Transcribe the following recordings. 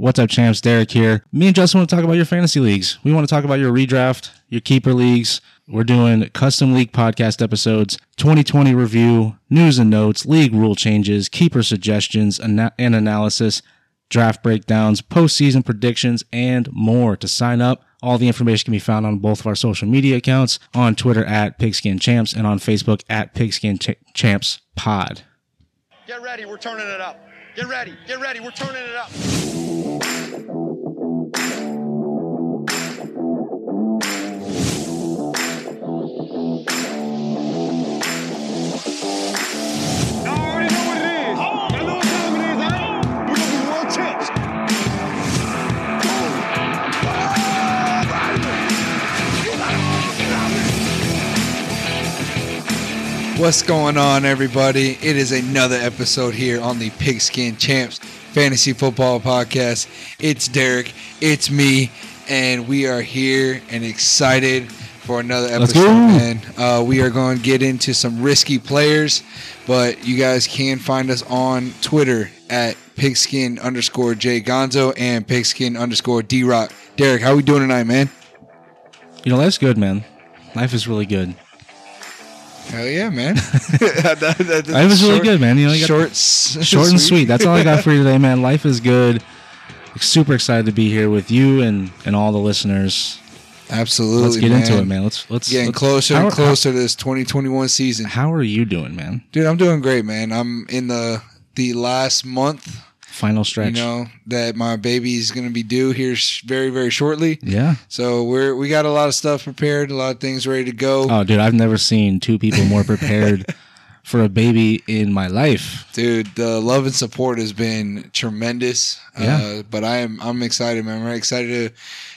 What's up, champs? Derek here. Me and Justin want to talk about your fantasy leagues. We want to talk about your redraft, your keeper leagues. We're doing custom league podcast episodes, 2020 review, news and notes, league rule changes, keeper suggestions, and analysis, draft breakdowns, postseason predictions, and more. To sign up, all the information can be found on both of our social media accounts on Twitter at Pigskin Champs and on Facebook at Pigskin Ch- Champs Pod. Get ready, we're turning it up. Get ready, get ready, we're turning it up. What's going on, everybody? It is another episode here on the Pigskin Champs Fantasy Football Podcast. It's Derek, it's me, and we are here and excited for another episode, man. Uh, we are going to get into some risky players, but you guys can find us on Twitter at pigskin underscore J Gonzo and pigskin underscore D Rock. Derek, how are we doing tonight, man? You know, life's good, man. Life is really good. Hell yeah, man. That- that- that's Life is really good, man. You know, you short, short and sweet. That's all I got for you today, man. Life is good. Super excited to be here with you and and all the listeners. Absolutely. Let's get man. into it, man. Let's let's Getting let's- closer how- and closer to this 2021 season. How, how are you doing, man? Dude, I'm doing great, man. I'm in the the last month, Final stretch. you know, that my baby's going to be due here sh- very very shortly. Yeah. So we're we got a lot of stuff prepared, a lot of things ready to go. Oh, dude, I've never seen two people more prepared for a baby in my life. Dude, the love and support has been tremendous. Yeah. Uh, but I am I'm excited, man. I'm excited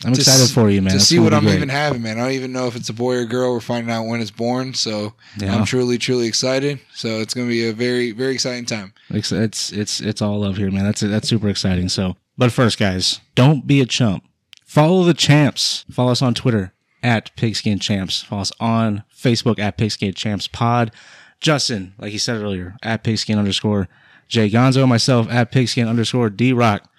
to I'm to excited s- for you, man. To It's see what I'm great. even having, man. I don't even know if it's a boy or girl. We're finding out when it's born. So Yeah. I'm truly, truly excited. So it's gonna be a very, very exciting time. It's it's it's it's all love here, man. That's that's super exciting. So, but first, guys, don't be a chump. Follow the champs. Follow us on Twitter at Pigskin Champs. Follow us on Facebook at Pigskin Champs Pod. Justin, like he said earlier, at Pigskin underscore Jay Gonzo. Myself at Pigskin underscore D Rock.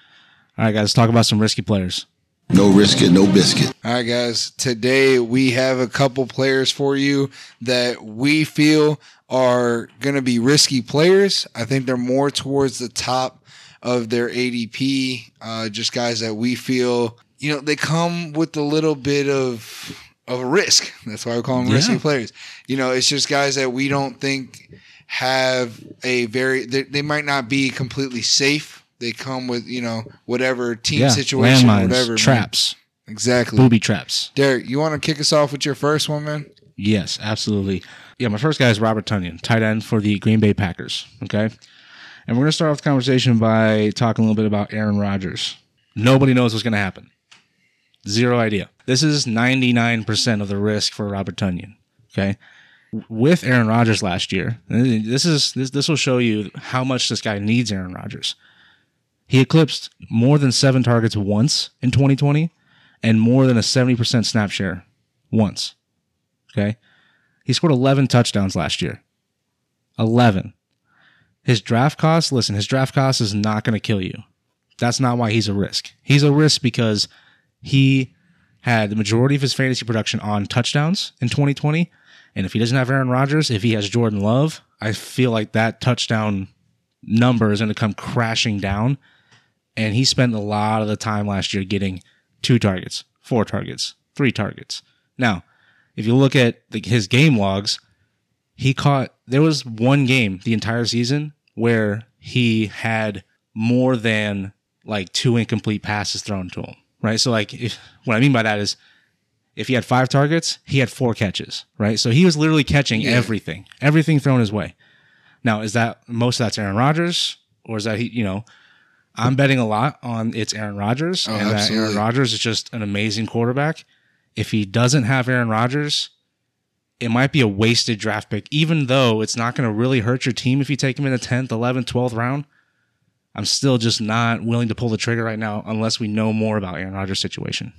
All right, guys, let's talk about some risky players. No risk it, no biscuit. All right, guys. Today we have a couple players for you that we feel are going to be risky players. I think they're more towards the top of their ADP. Uh, just guys that we feel, you know, they come with a little bit of of a risk. That's why we call them Yeah. risky players. You know, it's just guys that we don't think have a very. They, they might not be completely safe. They come with you know whatever team Yeah, situation, landmines, whatever man. traps, Exactly. booby traps. Derek, you want to kick us off with your first one, man? Yes, absolutely. Yeah, my first guy is Robert Tonyan, tight end for the Green Bay Packers. Okay. And we're going to start off the conversation by talking a little bit about Aaron Rodgers. Nobody knows what's going to happen. Zero idea. This is 99% of the risk for Robert Tonyan. Okay. With Aaron Rodgers last year, this is this this will show you how much this guy needs Aaron Rodgers. He eclipsed more than seven targets once in 2020 and more than a 70% snap share once. Okay. He scored 11 touchdowns last year. 11. His draft cost, listen, his draft cost is not going to kill you. That's not why he's a risk. He's a risk because he had the majority of his fantasy production on touchdowns in 2020. And if he doesn't have Aaron Rodgers, if he has Jordan Love, I feel like that touchdown number is going to come crashing down. And he spent a lot of the time last year getting two targets, four targets, three targets. Now, if you look at the, his game logs, he caught there was one game the entire season where he had more than like two incomplete passes thrown to him. Right. So like if what I mean by that is if he had five targets, he had four catches. Right. So he was literally catching everything, everything thrown his way. Now, is that most of that's Aaron Rodgers? Or is that he, you know, I'm betting a lot on it's Aaron Rodgers Oh, and that Aaron absolutely. Rodgers is just an amazing quarterback. If he doesn't have Aaron Rodgers, it might be a wasted draft pick, even though it's not going to really hurt your team if you take him in the 10th, 11th, 12th round. I'm still just not willing to pull the trigger right now unless we know more about Aaron Rodgers' situation.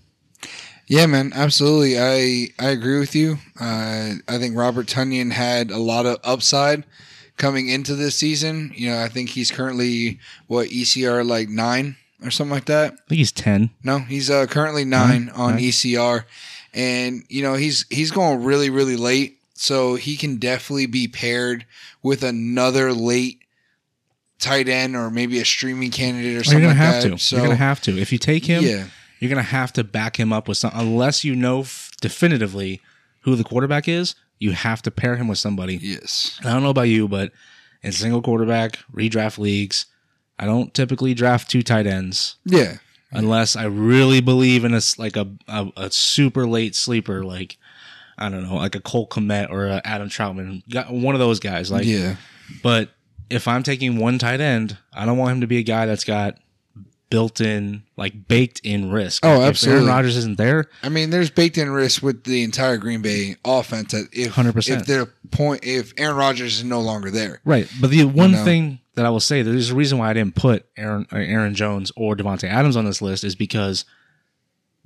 Yeah, man, absolutely. I I agree with you. Uh, I think Robert Tonyan had a lot of upside coming into this season. You know, I think he's currently what ECR like nine or something like that. I think he's ten. No, he's uh, currently nine Nine? on Nine. ECR, and you know he's he's going really really late, so he can definitely be paired with another late tight end or maybe a streaming candidate or something. you're gonna like have that. to. So you're gonna have to. If you take him, yeah, you're gonna have to back him up with something Unless you know f- definitively who the quarterback is, you have to pair him with somebody. yes, I don't know about you, but in single quarterback redraft leagues, I don't typically draft two tight ends yeah, unless I really believe in a like a, a a super late sleeper like I don't know like a Cole Kmet or a Adam Trautman, one of those guys. Like, yeah, but if I'm taking one tight end, I don't want him to be a guy that's got built-in like baked-in risk. Oh, If absolutely. Aaron Rodgers isn't there, I mean, there's baked in risk with the entire Green Bay offense. That if 100%. if their point, if Aaron Rodgers is no longer there, Right. But the one know? thing that I will say, there's a reason why I didn't put Aaron uh, Aaron Jones or Davante Adams on this list is because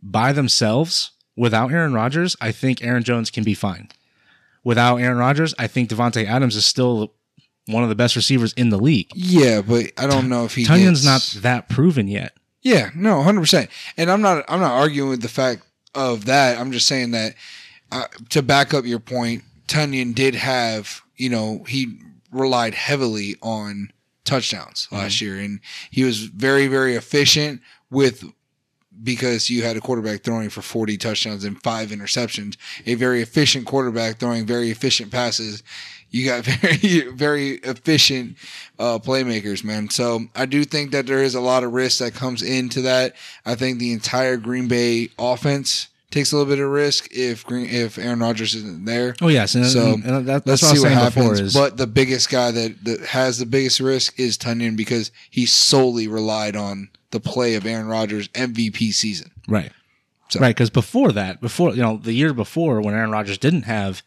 by themselves, without Aaron Rodgers, I think Aaron Jones can be fine. Without Aaron Rodgers, I think Davante Adams is still one of the best receivers in the league. yeah, but I don't know if he Tonyan's gets- not that proven yet. Yeah, no, hundred percent. And I'm not I'm not arguing with the fact of that. I'm just saying that uh, to back up your point, Tonyan did have you know he relied heavily on touchdowns last year, and he was very very efficient with because you had a quarterback throwing for 40 touchdowns and five interceptions, a very efficient quarterback throwing very efficient passes. You got very, very efficient uh, playmakers, man. So I do think that there is a lot of risk that comes into that. I think the entire Green Bay offense takes a little bit of risk if Green, if Aaron Rodgers isn't there. Oh yes, and, So, and that, Let's that's what I see what happens. Is but the biggest guy that, that has the biggest risk is Tonyan because he solely relied on the play of Aaron Rodgers MVP season. Right. So- Right, because before that, before you know, the year before when Aaron Rodgers didn't have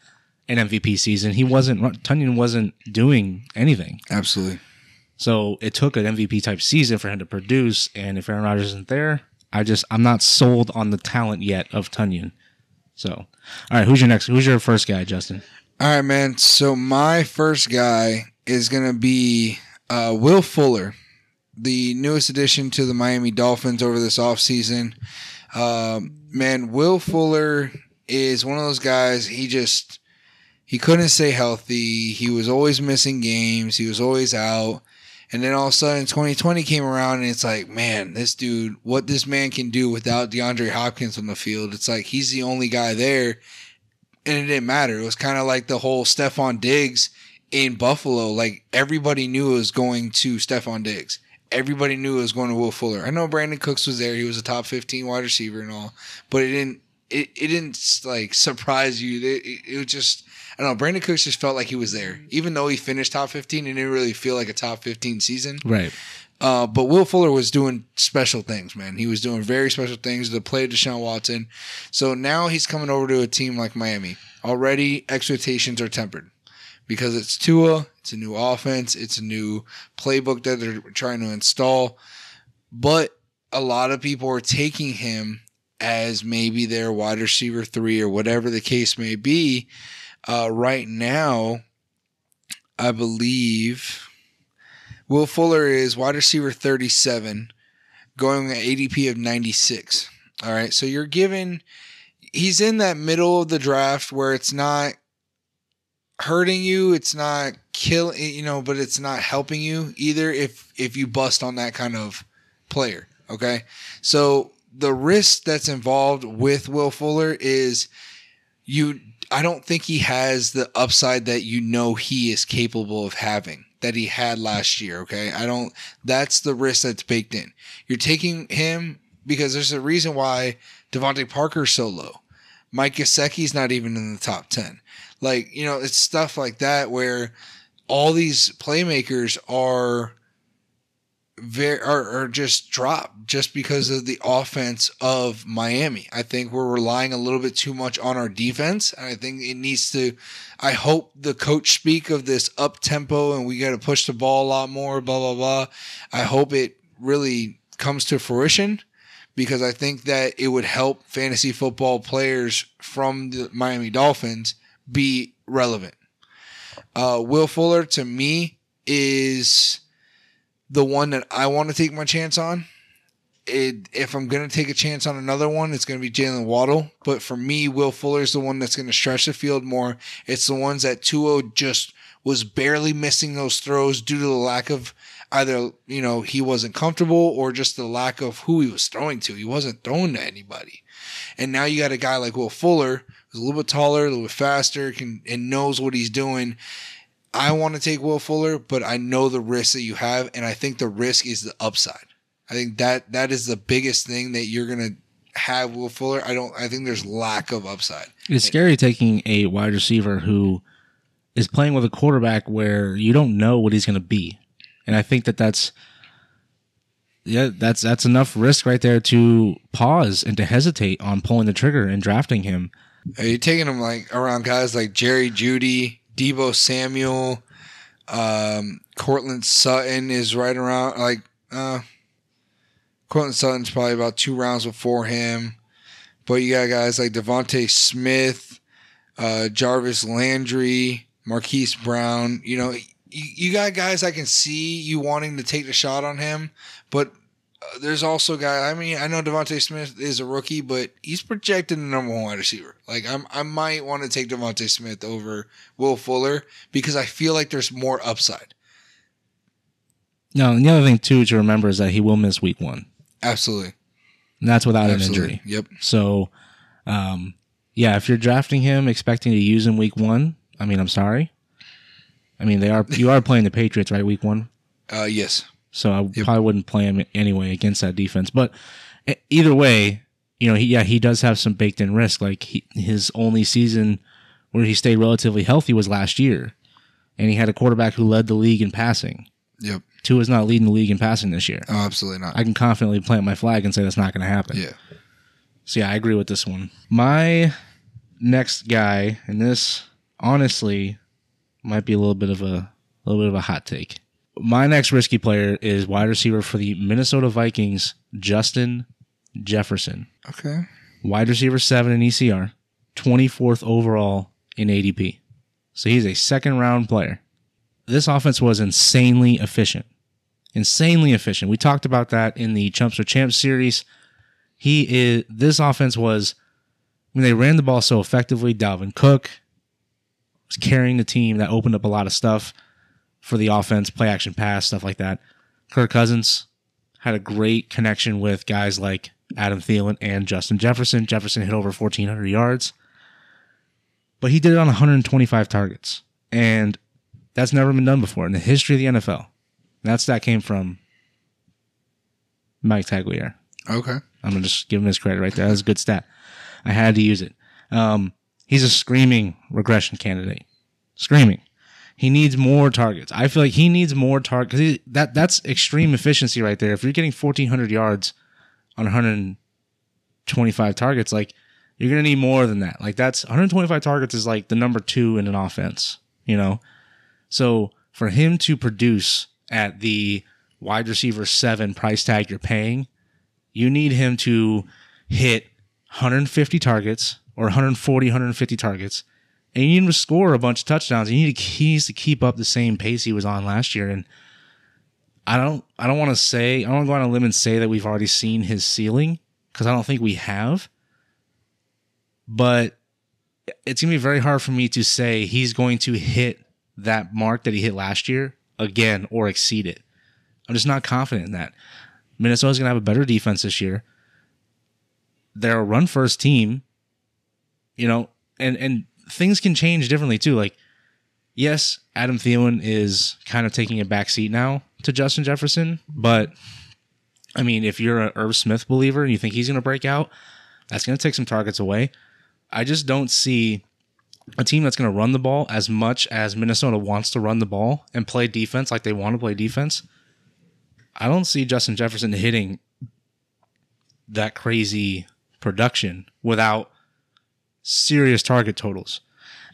an MVP season, he wasn't Tonyan wasn't doing anything. Absolutely. So it took an MVP type season for him to produce. And if Aaron Rodgers isn't there, I just I'm not sold on the talent yet of Tonyan. So, all right, who's your next? Who's your first guy, Justin? All right, man. So my first guy is gonna be uh, Will Fuller, the newest addition to the Miami Dolphins over this offseason. Um, man, Will Fuller is one of those guys. He just he couldn't stay healthy. He was always missing games. He was always out. And then all of a sudden, 2020 came around, and it's like, man, this dude, what this man can do without DeAndre Hopkins on the field. It's like he's the only guy there and it didn't matter. It was kind of like the whole Stefon Diggs in Buffalo. Like everybody knew it was going to Stefon Diggs. Everybody knew it was going to Will Fuller. I know Brandin Cooks was there. He was a top 15 wide receiver and all, but it didn't, it, it didn't like surprise you. It, it, it was just, I don't know. Brandin Cooks just felt like he was there. Even though he finished top 15, it didn't really feel like a top 15 season. Right. Uh, but Will Fuller was doing special things, man. He was doing very special things to play Deshaun Watson. So now he's coming over to a team like Miami. Already expectations are tempered because it's Tua, it's a new offense, it's a new playbook that they're trying to install. But a lot of people are taking him as maybe their wide receiver three or whatever the case may be. Uh, right now, I believe Will Fuller is wide receiver 37, going at ADP of 96. All right. So you're given, he's in that middle of the draft where it's not hurting you, it's not killing, you know, but it's not helping you either if if you bust on that kind of player. Okay. So the risk that's involved with Will Fuller is you I don't think he has the upside that you know he is capable of having that he had last year. Okay. I don't, that's the risk that's baked in. You're taking him because there's a reason why DeVante Parker's so low. Mike Gesicki's not even in the top 10. Like, you know, it's stuff like that where all these playmakers are very are, are just dropped just because of the offense of Miami. I think we're relying a little bit too much on our defense, and I think it needs to. I hope the coach speak of this up tempo and we got to push the ball a lot more. Blah blah blah. I hope it really comes to fruition because I think that it would help fantasy football players from the Miami Dolphins be relevant. Uh, Will Fuller to me is the one that I want to take my chance on. it, if I'm going to take a chance on another one, it's going to be Jaylen Waddle. But for me, Will Fuller is the one that's going to stretch the field more. It's the ones that Tua just was barely missing those throws due to the lack of either, you know, he wasn't comfortable or just the lack of who he was throwing to. He wasn't throwing to anybody. And now you got a guy like Will Fuller who's a little bit taller, a little bit faster, can and knows what he's doing. I want to take Will Fuller, but I know the risk that you have, and I think the risk is the upside. I think that that is the biggest thing that you're gonna have Will Fuller. I don't. I think there's lack of upside. It's scary taking a wide receiver who is playing with a quarterback where you don't know what he's going to be, and I think that that's yeah, that's that's enough risk right there to pause and to hesitate on pulling the trigger and drafting him. Are you taking him like around guys like Jerry Jeudy, Deebo Samuel, um, Courtland Sutton is right around like uh Courtland Sutton's probably about two rounds before him. But you got guys like DeVonta Smith, uh, Jarvis Landry, Marquise Brown. You know, you, you got guys I can see you wanting to take the shot on him, but there's also guys. I mean, I know DeVonta Smith is a rookie, but he's projected the number one wide receiver. Like, I'm, I might want to take DeVonta Smith over Will Fuller because I feel like there's more upside. No, the other thing too to remember is that he will miss week one, Absolutely, and that's without absolutely. an injury. Yep. So, um, yeah, if you're drafting him expecting to use him week one, I mean, I'm sorry. I mean, they are you are playing the Patriots right week one, Uh, yes. So I probably wouldn't play him anyway against that defense. But either way, you know, he, yeah, he does have some baked in risk. Like he, his only season where he stayed relatively healthy was last year, and he had a quarterback who led the league in passing. Yep. Tua's not leading the league in passing this year. Oh, absolutely not. I can confidently plant my flag and say that's not going to happen. yeah. So yeah, I agree with this one. My next guy, and this honestly might be a little bit of a, a little bit of a hot take. My next risky player is wide receiver for the Minnesota Vikings, Justin Jefferson. Okay. Wide receiver seven in ECR, 24th overall in ADP. So he's a second round player. This offense was insanely efficient. Insanely efficient. We talked about that in the Chumps or Champs series. He is this offense was when I mean, they ran the ball so effectively, Dalvin Cook was carrying the team that opened up a lot of stuff for the offense, play action pass, stuff like that. Kirk Cousins had a great connection with guys like Adam Thielen and Justin Jefferson. Jefferson hit over 1,400 yards, but he did it on 125 targets. And that's never been done before in the history of the NFL. That stat came from Mike Tagliere. Okay. I'm gonna just give him his credit right there. That's a good stat. I had to use it. Um, he's a screaming regression candidate. Screaming. He needs more targets. I feel like he needs more targets. That that's extreme efficiency right there. If you're getting 1,400 yards on 125 targets, like you're gonna need more than that. Like that's 125 targets is like the number two in an offense. You know, so for him to produce at the wide receiver seven price tag you're paying, you need him to hit 150 targets or 140, 150 targets, and you need to score a bunch of touchdowns. You need to, he needs to keep up the same pace he was on last year. And I don't, I don't want to say, I don't want to go on a limb and say that we've already seen his ceiling because I don't think we have. But it's gonna be very hard for me to say he's going to hit that mark that he hit last year again or exceed it. I'm just not confident in that. Minnesota's to have a better defense this year. They're a run first team, you know, and and things can change differently too. Like, yes, Adam Thielen is kind of taking a back seat now to Justin Jefferson, but I mean, if you're an Irv Smith believer and you think he's going to break out, that's going to take some targets away. I just don't see a team that's going to run the ball as much as Minnesota wants to run the ball and play defense like they want to play defense. I don't see Justin Jefferson hitting that crazy production without serious target totals.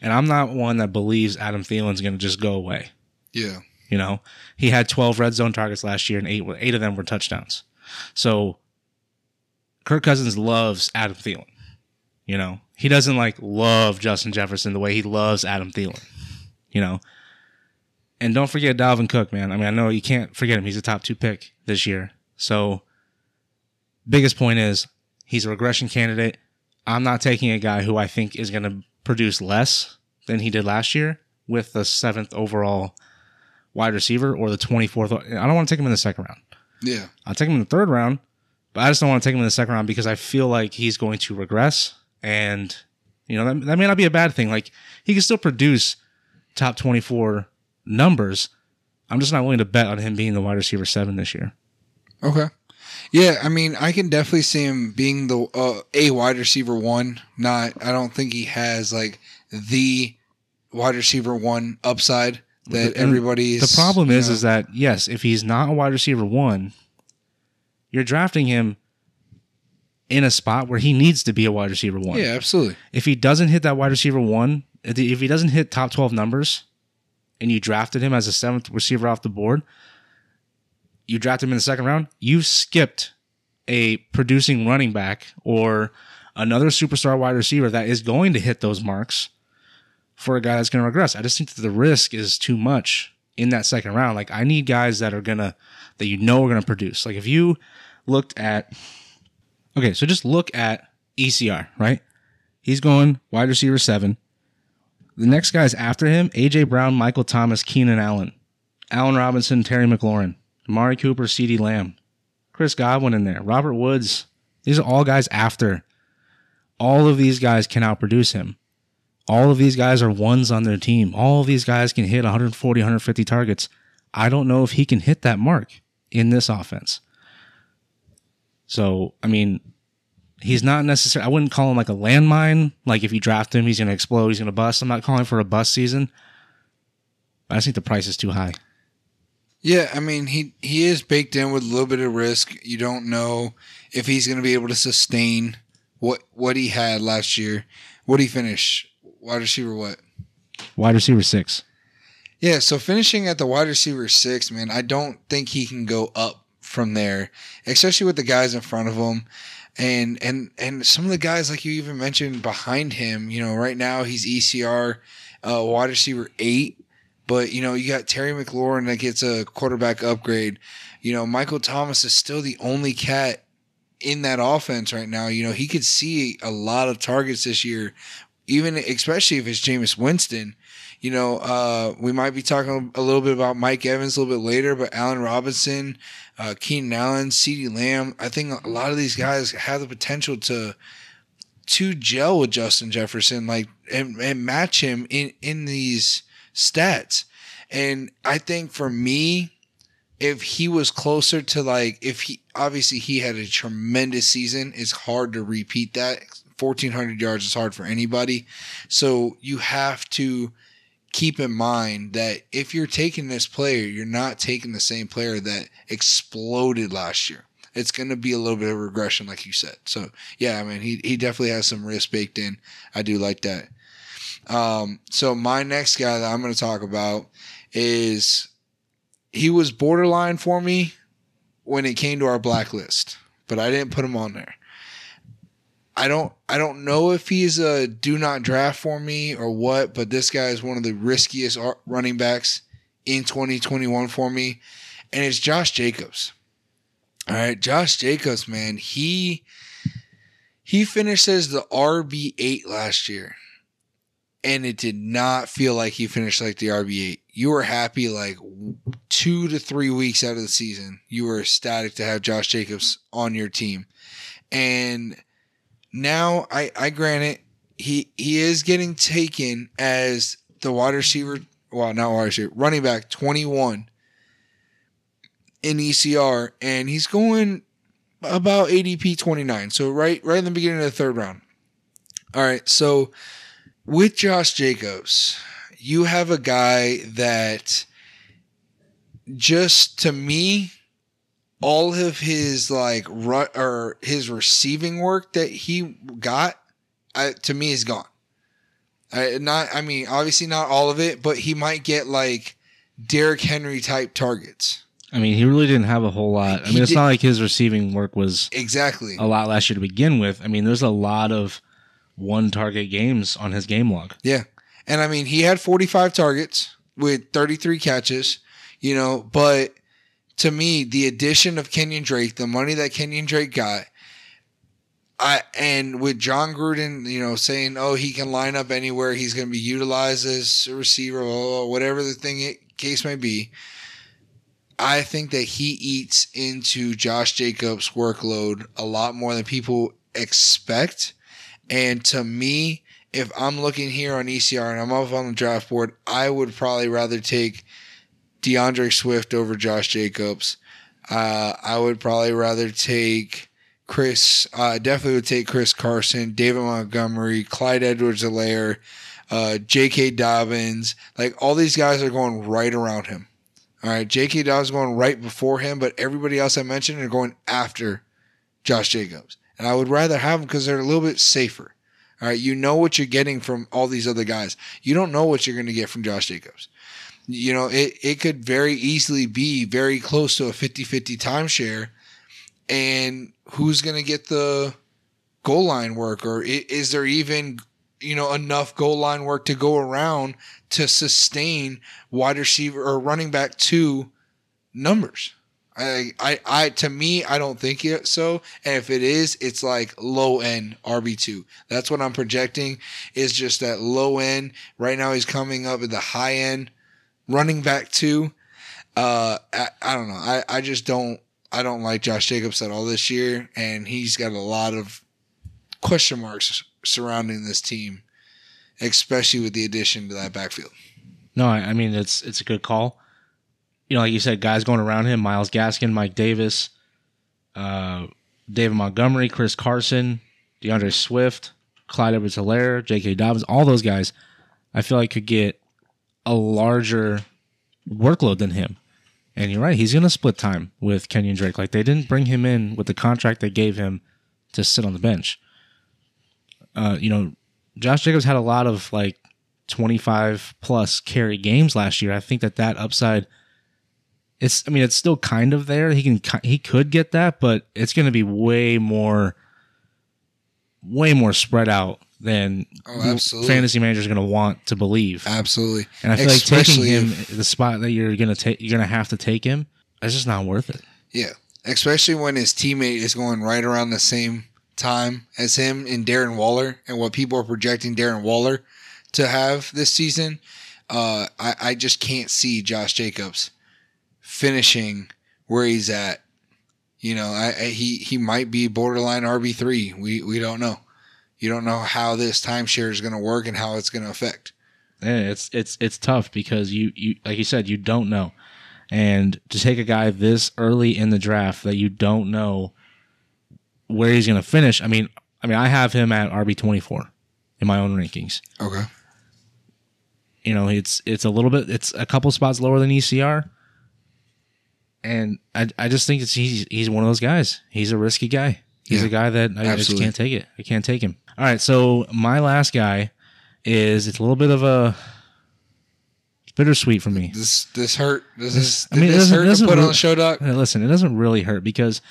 And I'm not one that believes Adam Thielen's going to just go away. Yeah. You know, he had 12 red zone targets last year, and eight eight of them were touchdowns. So Kirk Cousins loves Adam Thielen. You know, he doesn't like love Justin Jefferson the way he loves Adam Thielen. You know, and don't forget Dalvin Cook, man. I mean, I know you can't forget him. He's a top two pick this year. So biggest point is he's a regression candidate. I'm not taking a guy who I think is going to produce less than he did last year with the seventh overall wide receiver or the 24th. I don't want to take him in the second round. Yeah. I'll take him in the third round, but I just don't want to take him in the second round because I feel like he's going to regress. And, you know, that, that may not be a bad thing. Like, he can still produce top 24 numbers. I'm just not willing to bet on him being the wide receiver seven this year. Okay. Yeah, I mean, I can definitely see him being the uh, a wide receiver one. Not, I don't think he has like the wide receiver one upside that everybody's. The problem you is, know- is that yes, if he's not a wide receiver one, you're drafting him in a spot where he needs to be a wide receiver one. yeah, absolutely. If he doesn't hit that wide receiver one, if he doesn't hit top twelve numbers, and you drafted him as a seventh receiver off the board, you draft him in the second round, you've skipped a producing running back or another superstar wide receiver that is going to hit those marks for a guy that's going to regress. I just think that the risk is too much in that second round. Like I need guys that are gonna that you know are gonna produce. Like if you looked at okay, so just look at ECR, right? He's going wide receiver seven. The next guys after him: AJ Brown, Michael Thomas, Keenan Allen, Allen Robinson, Terry McLaurin, Amari Cooper, CeeDee Lamb, Chris Godwin in there, Robert Woods. These are all guys after. All of these guys can outproduce him. All of these guys are ones on their team. All of these guys can hit 140, 150 targets. I don't know if he can hit that mark in this offense. So, I mean, he's not necessarily, I wouldn't call him like a landmine. Like if you draft him, he's going to explode, he's going to bust. I'm not calling for a bust season. I just think the price is too high. Yeah, I mean he he is baked in with a little bit of risk. You don't know if he's going to be able to sustain what what he had last year. What did he finish? Wide receiver what? Wide receiver six. Yeah, so finishing at the wide receiver six, man, I don't think he can go up from there, especially with the guys in front of him. And and and some of the guys like you even mentioned behind him, you know, right now he's ECR uh, wide receiver eight, but you know you got Terry McLaurin that gets a quarterback upgrade. You know, Michael Thomas is still the only cat in that offense right now. You know, he could see a lot of targets this year, even especially if it's Jameis Winston. You know, uh, we might be talking a little bit about Mike Evans a little bit later, but Allen Robinson, uh, Keenan Allen, CeeDee Lamb, I think a lot of these guys have the potential to to gel with Justin Jefferson, like and, and match him in in these stats. And I think for me, if he was closer to like if he obviously he had a tremendous season, it's hard to repeat that. Fourteen hundred yards is hard for anybody. So you have to keep in mind that if you're taking this player, you're not taking the same player that exploded last year. It's going to be a little bit of regression, like you said. So, yeah, I mean, he, he definitely has some risk baked in. I do like that. Um, so, my next guy that I'm going to talk about is he was borderline for me when it came to our blacklist, but I didn't put him on there. I don't I don't know if he's a do not draft for me or what, but this guy is one of the riskiest running backs in 2021 for me, and it's Josh Jacobs. All right, Josh Jacobs, man, he he finished as the RB eight last year, and it did not feel like he finished like the RB eight. You were happy like two to three weeks out of the season. You were ecstatic to have Josh Jacobs on your team, and now I I grant it he he is getting taken as the wide receiver well not wide receiver running back 21 in ECR and he's going about ADP 29 so right right in the beginning of the third round all right so with Josh Jacobs you have a guy that just to me all of his like ru- or his receiving work that he got uh, to me is gone. I not I mean obviously not all of it, but he might get like Derrick Henry type targets. I mean, he really didn't have a whole lot. I He mean, it's did- not like his receiving work was Exactly. a lot last year to begin with. I mean, there's a lot of one target games on his game log. Yeah. And I mean, he had 45 targets with 33 catches, you know, but to me, the addition of Kenyan Drake, the money that Kenyan Drake got, I and with Jon Gruden, you know, saying, "Oh, he can line up anywhere. He's going to be utilized as a receiver, blah, whatever the thing it, case may be." I think that he eats into Josh Jacobs' workload a lot more than people expect. And to me, if I'm looking here on ECR and I'm up on the draft board, I would probably rather take D'Andre Swift over Josh Jacobs. Uh, I would probably rather take Chris. Uh, definitely would take Chris Carson, David Montgomery, Clyde Edwards-Helaire, uh, J.K. Dobbins. Like all these guys are going right around him. All right, J.K. Dobbins going right before him, but everybody else I mentioned are going after Josh Jacobs. And I would rather have them because they're a little bit safer. All right, you know what you're getting from all these other guys. You don't know what you're going to get from Josh Jacobs. You know, it, it could very easily be very close to a 50 50 timeshare. And who's going to get the goal line work? Or is there even, you know, enough goal line work to go around to sustain wide receiver or running back two numbers? I, I, I, to me, I don't think it so. And if it is, it's like low end RB two. That's what I'm projecting. Is just that low end. Right now, he's coming up at the high end running back two. Uh, I, I don't know. I, I just don't. I don't like Josh Jacobs at all this year, and he's got a lot of question marks surrounding this team, especially with the addition to that backfield. No, I, I mean it's it's a good call. You know, like you said, guys going around him: Myles Gaskin, Mike Davis, uh, David Montgomery, Chris Carson, D'Andre Swift, Clyde Edwards-Helaire, J.K. Dobbins. All those guys, I feel like could get a larger workload than him. And you're right; he's going to split time with Kenyan Drake. Like they didn't bring him in with the contract they gave him to sit on the bench. Uh, you know, Josh Jacobs had a lot of like 25 plus carry games last year. I think that that upside it's I mean it's still kind of there. He can he could get that, but it's going to be way more way more spread out than Oh, absolutely. fantasy managers are going to want to believe. Absolutely, And I feel like taking him if- the spot that you're going to take you're going to have to take him, it's just not worth it. Yeah, especially when his teammate is going right around the same time as him in Darren Waller and what people are projecting Darren Waller to have this season. Uh, I, I just can't see Josh Jacobs finishing where he's at. You know, I, I he he might be borderline RB three. We we don't know. You don't know how this timeshare is going to work and how it's going to affect. Yeah, it's it's it's tough because you you like you said you don't know, and to take a guy this early in the draft that you don't know where he's going to finish. I mean, I mean, I have him at RB twenty four in my own rankings. Okay. You know, it's it's a little bit it's a couple spots lower than ECR, and I I just think it's he's he's one of those guys. He's a risky guy. He's Yeah, a guy that I, I just can't take it. I can't take him. All right, so my last guy is it's a little bit of a it's bittersweet for me. This this hurt. This is. I mean, this hurt to put on the show, doc? Uh, Listen, it doesn't really hurt because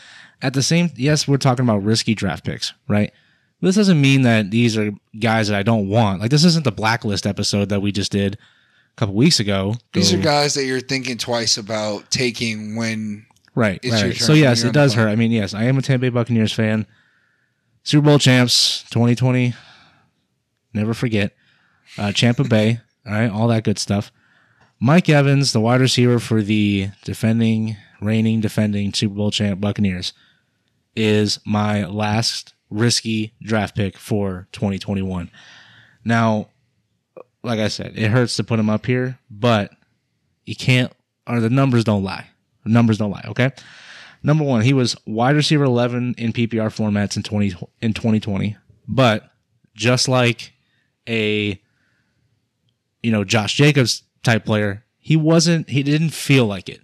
at the same yes, we're talking about risky draft picks, right? This doesn't mean that these are guys that I don't want. Like this isn't the blacklist episode that we just did couple weeks ago. These Go- are guys that you're thinking twice about taking when Right. Right. So yes, it does hurt. I mean, yes, I am a Tampa Bay Buccaneers fan. Super Bowl champs, 2020. Never forget. Uh, Champa Bay. All right, all that good stuff. Mike Evans, the wide receiver for the defending, reigning, defending Super Bowl champ Buccaneers, is my last risky draft pick for 2021. Now, like I said, it hurts to put him up here, but you can't, or the numbers don't lie. The numbers don't lie. Okay. Number one, he was wide receiver 11 in PPR formats in 20 in 2020, but just like a you know Josh Jacobs type player, he wasn't. He didn't feel like it.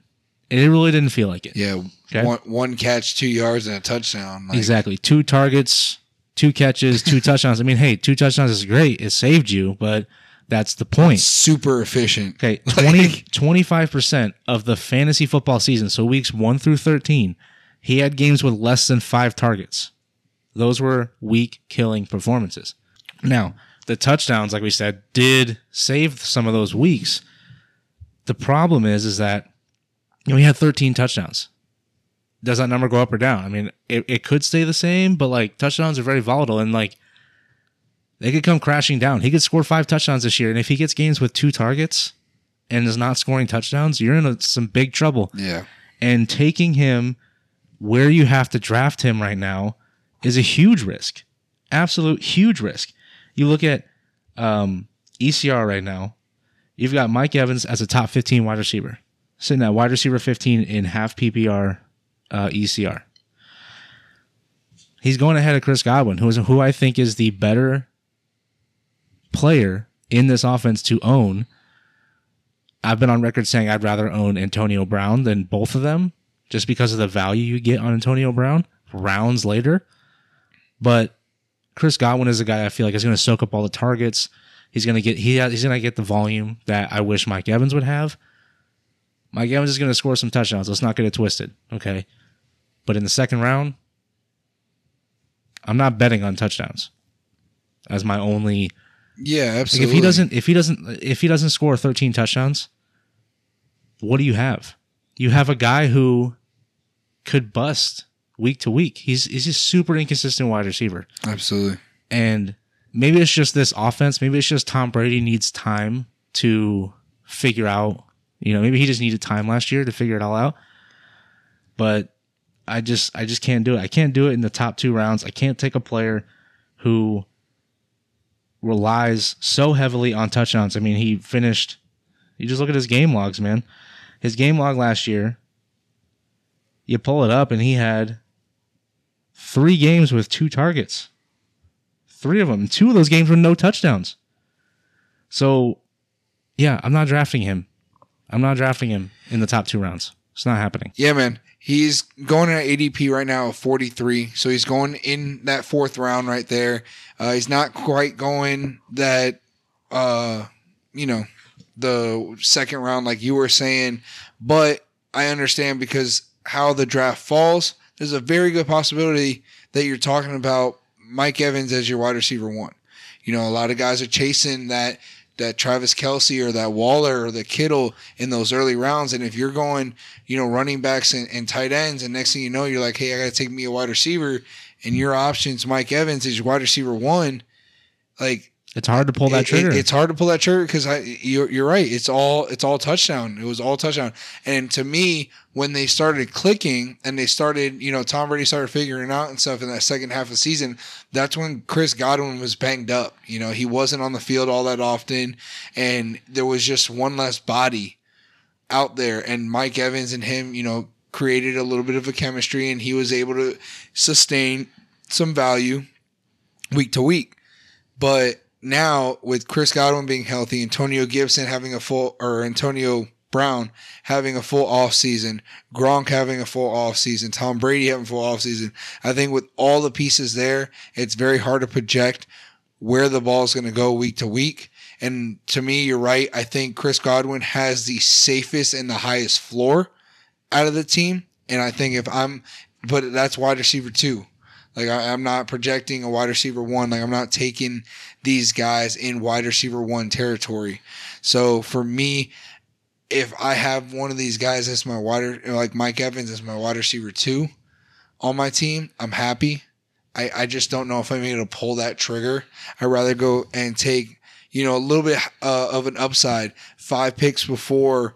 It really didn't feel like it. yeah, Okay. one one catch, two yards, and a touchdown. Like, Exactly. Two targets, two catches, two touchdowns. I mean, hey, two touchdowns is great. It saved you, but that's the point. super efficient. Okay, 20, 25% of the fantasy football season, so weeks 1 through 13, he had games with less than 5 targets. Those were week killing performances. Now, the touchdowns like we said did save some of those weeks. The problem is is that you know he had 13 touchdowns. does that number go up or down? I mean, it, it could stay the same, but like touchdowns are very volatile and like they could come crashing down. He could score five touchdowns this year, and if he gets games with two targets and is not scoring touchdowns, you're in a, some big trouble. Yeah. And taking him where you have to draft him right now is a huge risk, absolute huge risk. You look at um, ECR right now. You've got Mike Evans as a top 15 wide receiver, sitting at wide receiver 15 in half PPR uh, ECR. He's going ahead of Chris Godwin, who is who I think is the better player in this offense to own. I've been on record saying I'd rather own Antonio Brown than both of them, just because of the value you get on Antonio Brown rounds later. But Chris Godwin is a guy I feel like is going to soak up all the targets. He's going to get he he's going to get the volume that I wish Mike Evans would have. Mike Evans is going to score some touchdowns. Let's not get it twisted, okay? But in the second round, I'm not betting on touchdowns as my only. Yeah, Like absolutely. if he doesn't, if he doesn't, if he doesn't score 13 touchdowns, what do you have? You have a guy who could bust week to week. He's he's just super inconsistent wide receiver. Absolutely. And maybe it's just this offense. Maybe it's just Tom Brady needs time to figure out. You know, maybe he just needed time last year to figure it all out. But I just I just can't do it. I can't do it in the top two rounds. I can't take a player who relies so heavily on touchdowns. I mean, he finished. You just look at his game logs, man. His game log last year. You pull it up, and he had three games with two targets. Three of them. Two of those games were no touchdowns. So, yeah, I'm not drafting him. I'm not drafting him in the top two rounds. It's not happening. Yeah, man. He's going at ADP right now of 43. So he's going in that fourth round right there. Uh, he's not quite going that, uh, you know, the second round like you were saying. But I understand because how the draft falls, there's a very good possibility that you're talking about Mike Evans as your wide receiver one. You know, a lot of guys are chasing that that Travis Kelce or that Waller or the Kittle in those early rounds. And if you're going, you know, running backs and, and tight ends, and next thing you know, you're like, hey, I got to take me a wide receiver, and your options, Mike Evans is wide receiver one. Like It's hard to pull that it- it- trigger. it's hard to pull that trigger because I you're, you're right. It's all it's all touchdown. It was all touchdown. And to me, when they started clicking and they started, you know, Tom Brady started figuring out and stuff in that second half of the season, that's when Chris Godwin was banged up. You know, he wasn't on the field all that often, and there was just one less body out there. And Mike Evans and him, you know, created a little bit of a chemistry, and he was able to sustain some value week to week. But now with Chris Godwin being healthy, Antonio Gibson having a full or Antonio Brown having a full off season, Gronk having a full off season, Tom Brady having a full off season. I think with all the pieces there, it's very hard to project where the ball is going to go week to week. And to me, you're right. I think Chris Godwin has the safest and the highest floor out of the team. And I think if I'm, but that's wide receiver two. Like I, I'm not projecting a wide receiver one. Like I'm not taking these guys in wide receiver one territory. So for me, if I have one of these guys as my water, like Mike Evans as my wide receiver two on my team, I'm happy. I, I just don't know if I'm able to pull that trigger. I'd rather go and take, you know, a little bit uh, of an upside. Five picks before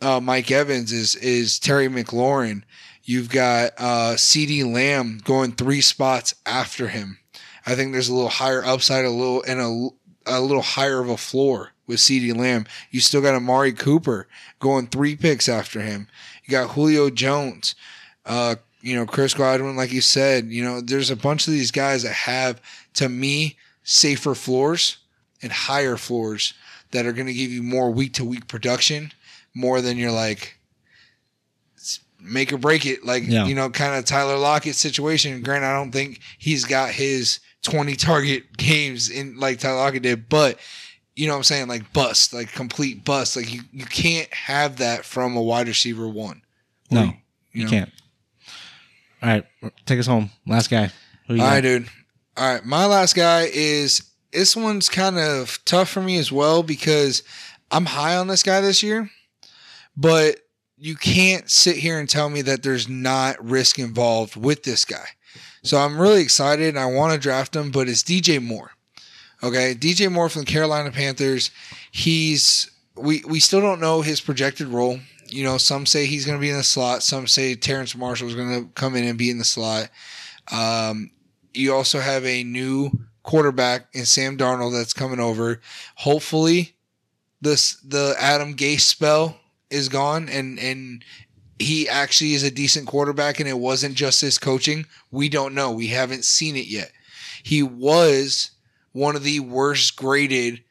uh, Mike Evans is is Terry McLaurin. You've got uh, CeeDee Lamb going three spots after him. I think there's a little higher upside, a little and a, a little higher of a floor with CeeDee Lamb. You still got Amari Cooper going three picks after him. You got Julio Jones, uh, you know Chris Godwin, like you said. You know, there's a bunch of these guys that have, to me, safer floors and higher floors that are going to give you more week to week production, more than you're like make or break it, like Yeah. you know, kind of Tyler Lockett situation. Grant, I don't think he's got his 20 target games in like Tyler Lockett did, but you know what I'm saying, like bust, like complete bust. Like you, you can't have that from a wide receiver one. no, you you know? can't. All right, take us home. Last guy. Who you All got? right, dude. All right, my last guy is this one's kind of tough for me as well because I'm high on this guy this year, but you can't sit here and tell me that there's not risk involved with this guy. So I'm really excited and I want to draft him, but it's DJ Moore. Okay, DJ Moore from the Carolina Panthers. He's we we still don't know his projected role. You know, some say he's going to be in the slot. Some say Terrace Marshall is going to come in and be in the slot. Um, you also have a new quarterback in Sam Darnold that's coming over. Hopefully, this the Adam Gase spell is gone and and he actually is a decent quarterback and it wasn't just his coaching. We don't know. We haven't seen it yet. He was one of the worst graded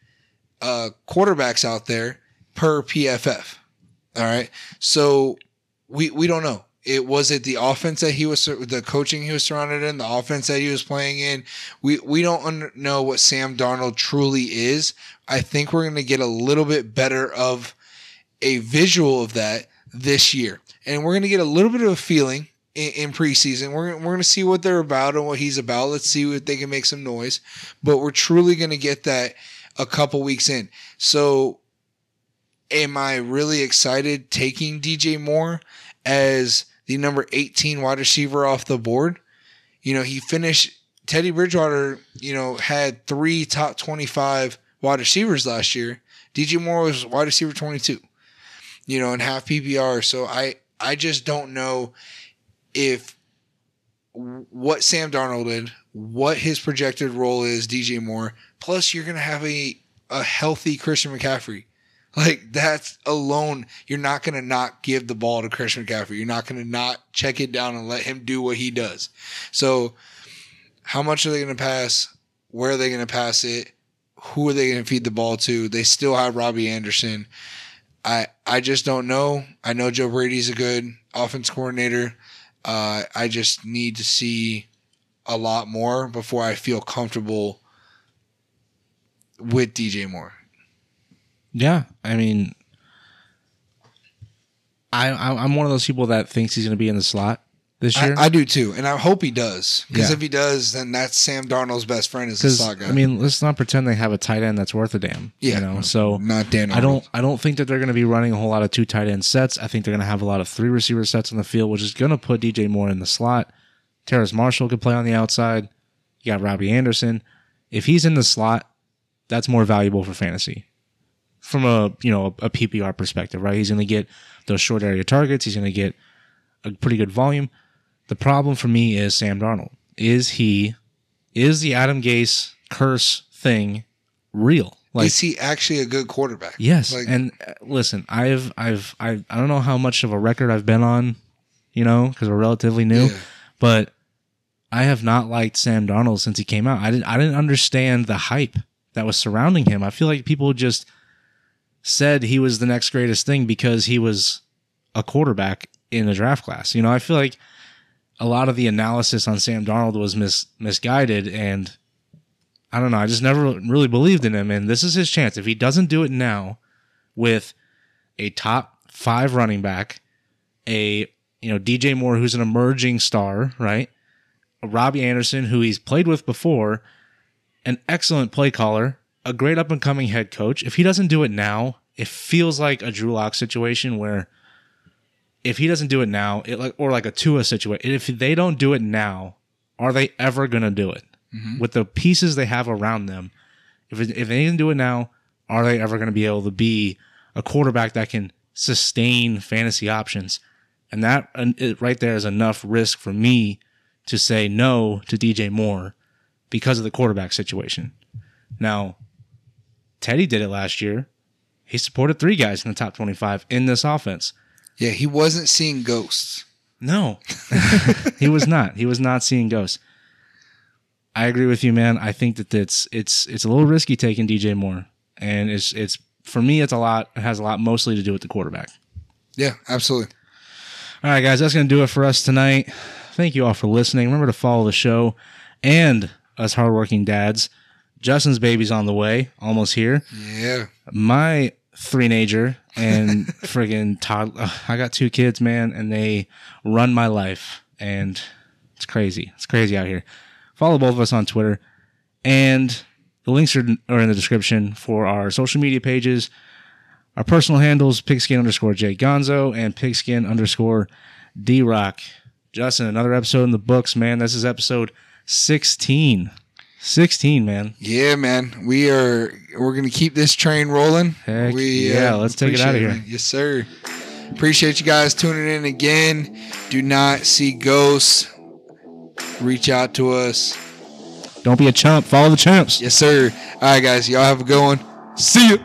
uh, quarterbacks out there per PFF. All right. So we we don't know. It was it the offense that he was the coaching he was surrounded in, the offense that he was playing in. We we don't under, know what Sam Darnold truly is. I think we're going to get a little bit better of a visual of that this year, and we're going to get a little bit of a feeling in, in preseason. We're we're to see what they're about and what he's about. Let's see if they can make some noise, but we're truly to get that a couple weeks in. So am I really excited taking DJ Moore as the number 18 wide receiver off the board? You know, he finished Teddy Bridgewater, you know, had three top 25 wide receivers last year. DJ Moore was wide receiver 22, you know, and half PPR. So I, I just don't know if what Sam Darnold did, what his projected role is, DJ Moore. Plus, you're going to have a, a healthy Christian McCaffrey. Like that's alone, you're not going to not give the ball to Christian McCaffrey. You're not going to not check it down and let him do what he does. So, how much are they going to pass? Where are they going to pass it? Who are they going to feed the ball to? They still have Robbie Anderson. I I just don't know. I know Joe Brady's a good offense coordinator. Uh, I just need to see a lot more before I feel comfortable with DJ Moore. Yeah, I mean, I, I'm one of those people that thinks he's going to be in the slot this year. I, I do too, and I hope he does. Because Yeah. if he does, then that's Sam Darnold's best friend is the Because guy. I mean, let's not pretend they have a tight end that's worth a damn. Yeah. you know. So not Dan. I don't I don't think that they're going to be running a whole lot of two tight end sets. I think they're going to have a lot of three receiver sets on the field, which is going to put DJ Moore in the slot. Terrace Marshall could play on the outside. You got Robbie Anderson. If he's in the slot, that's more valuable for fantasy. From a you know a, PPR perspective, right? He's going to get those short area targets. He's going to get a pretty good volume. The problem for me is Sam Darnold. Is he is the Adam Gase curse thing real? Like is he actually a good quarterback? Yes, Like, and uh, listen, I've, I've, I, I don't know how much of a record I've been on, you know, because we're relatively new, Yeah. but I have not liked Sam Darnold since he came out. I didn't, I didn't understand the hype that was surrounding him. I feel like people just said he was the next greatest thing because he was a quarterback in the draft class. You know, I feel like a lot of the analysis on Sam Darnold was mis, misguided and. I don't know. I just never really believed in him. And this is his chance. If he doesn't do it now with a top five running back, a you know, DJ Moore who's an emerging star, right? A Robbie Anderson, who he's played with before, an excellent play caller, a great up and coming head coach. If he doesn't do it now, it feels like a Drew Lock situation where if he doesn't do it now, it like or like a Tua situation. If they don't do it now, are they ever gonna do it? Mm-hmm. with the pieces they have around them, if it, if they didn't do it now, are they ever going to be able to be a quarterback that can sustain fantasy options? And that and it, right there is enough risk for me to say no to DJ Moore because of the quarterback situation. Now, Teddy did it last year. He supported three guys in the top 25 in this offense. Yeah, he wasn't seeing ghosts. No, he was not. He was not seeing ghosts. I agree with you, man. I think that it's it's it's a little risky taking DJ Moore, and it's it's for me it's a lot. It has a lot mostly to do with the quarterback. Yeah, absolutely. All right, guys, that's gonna do it for us tonight. Thank you all for listening. Remember to follow the show and us hardworking dads. Justin's baby's on the way, almost here. Yeah, my three-nager and friggin' toddler. I got two kids, man, and they run my life, and it's crazy. It's crazy out here. Follow both of us on Twitter, and the links are, are in the description for our social media pages. Our personal handles pigskin underscore Jay Gonzo and pigskin underscore D Rock. Justin, another episode in the books, man. This is episode 16. 16, man. Yeah, man. We are we're gonna keep this train rolling. Heck we uh, yeah, let's take it out of here. man. Yes, sir. Appreciate you guys tuning in again. Do not see ghosts. Reach out to us. Don't be a chump. Follow the chumps. Yes, sir. All right, guys. Y'all have a good one. See you.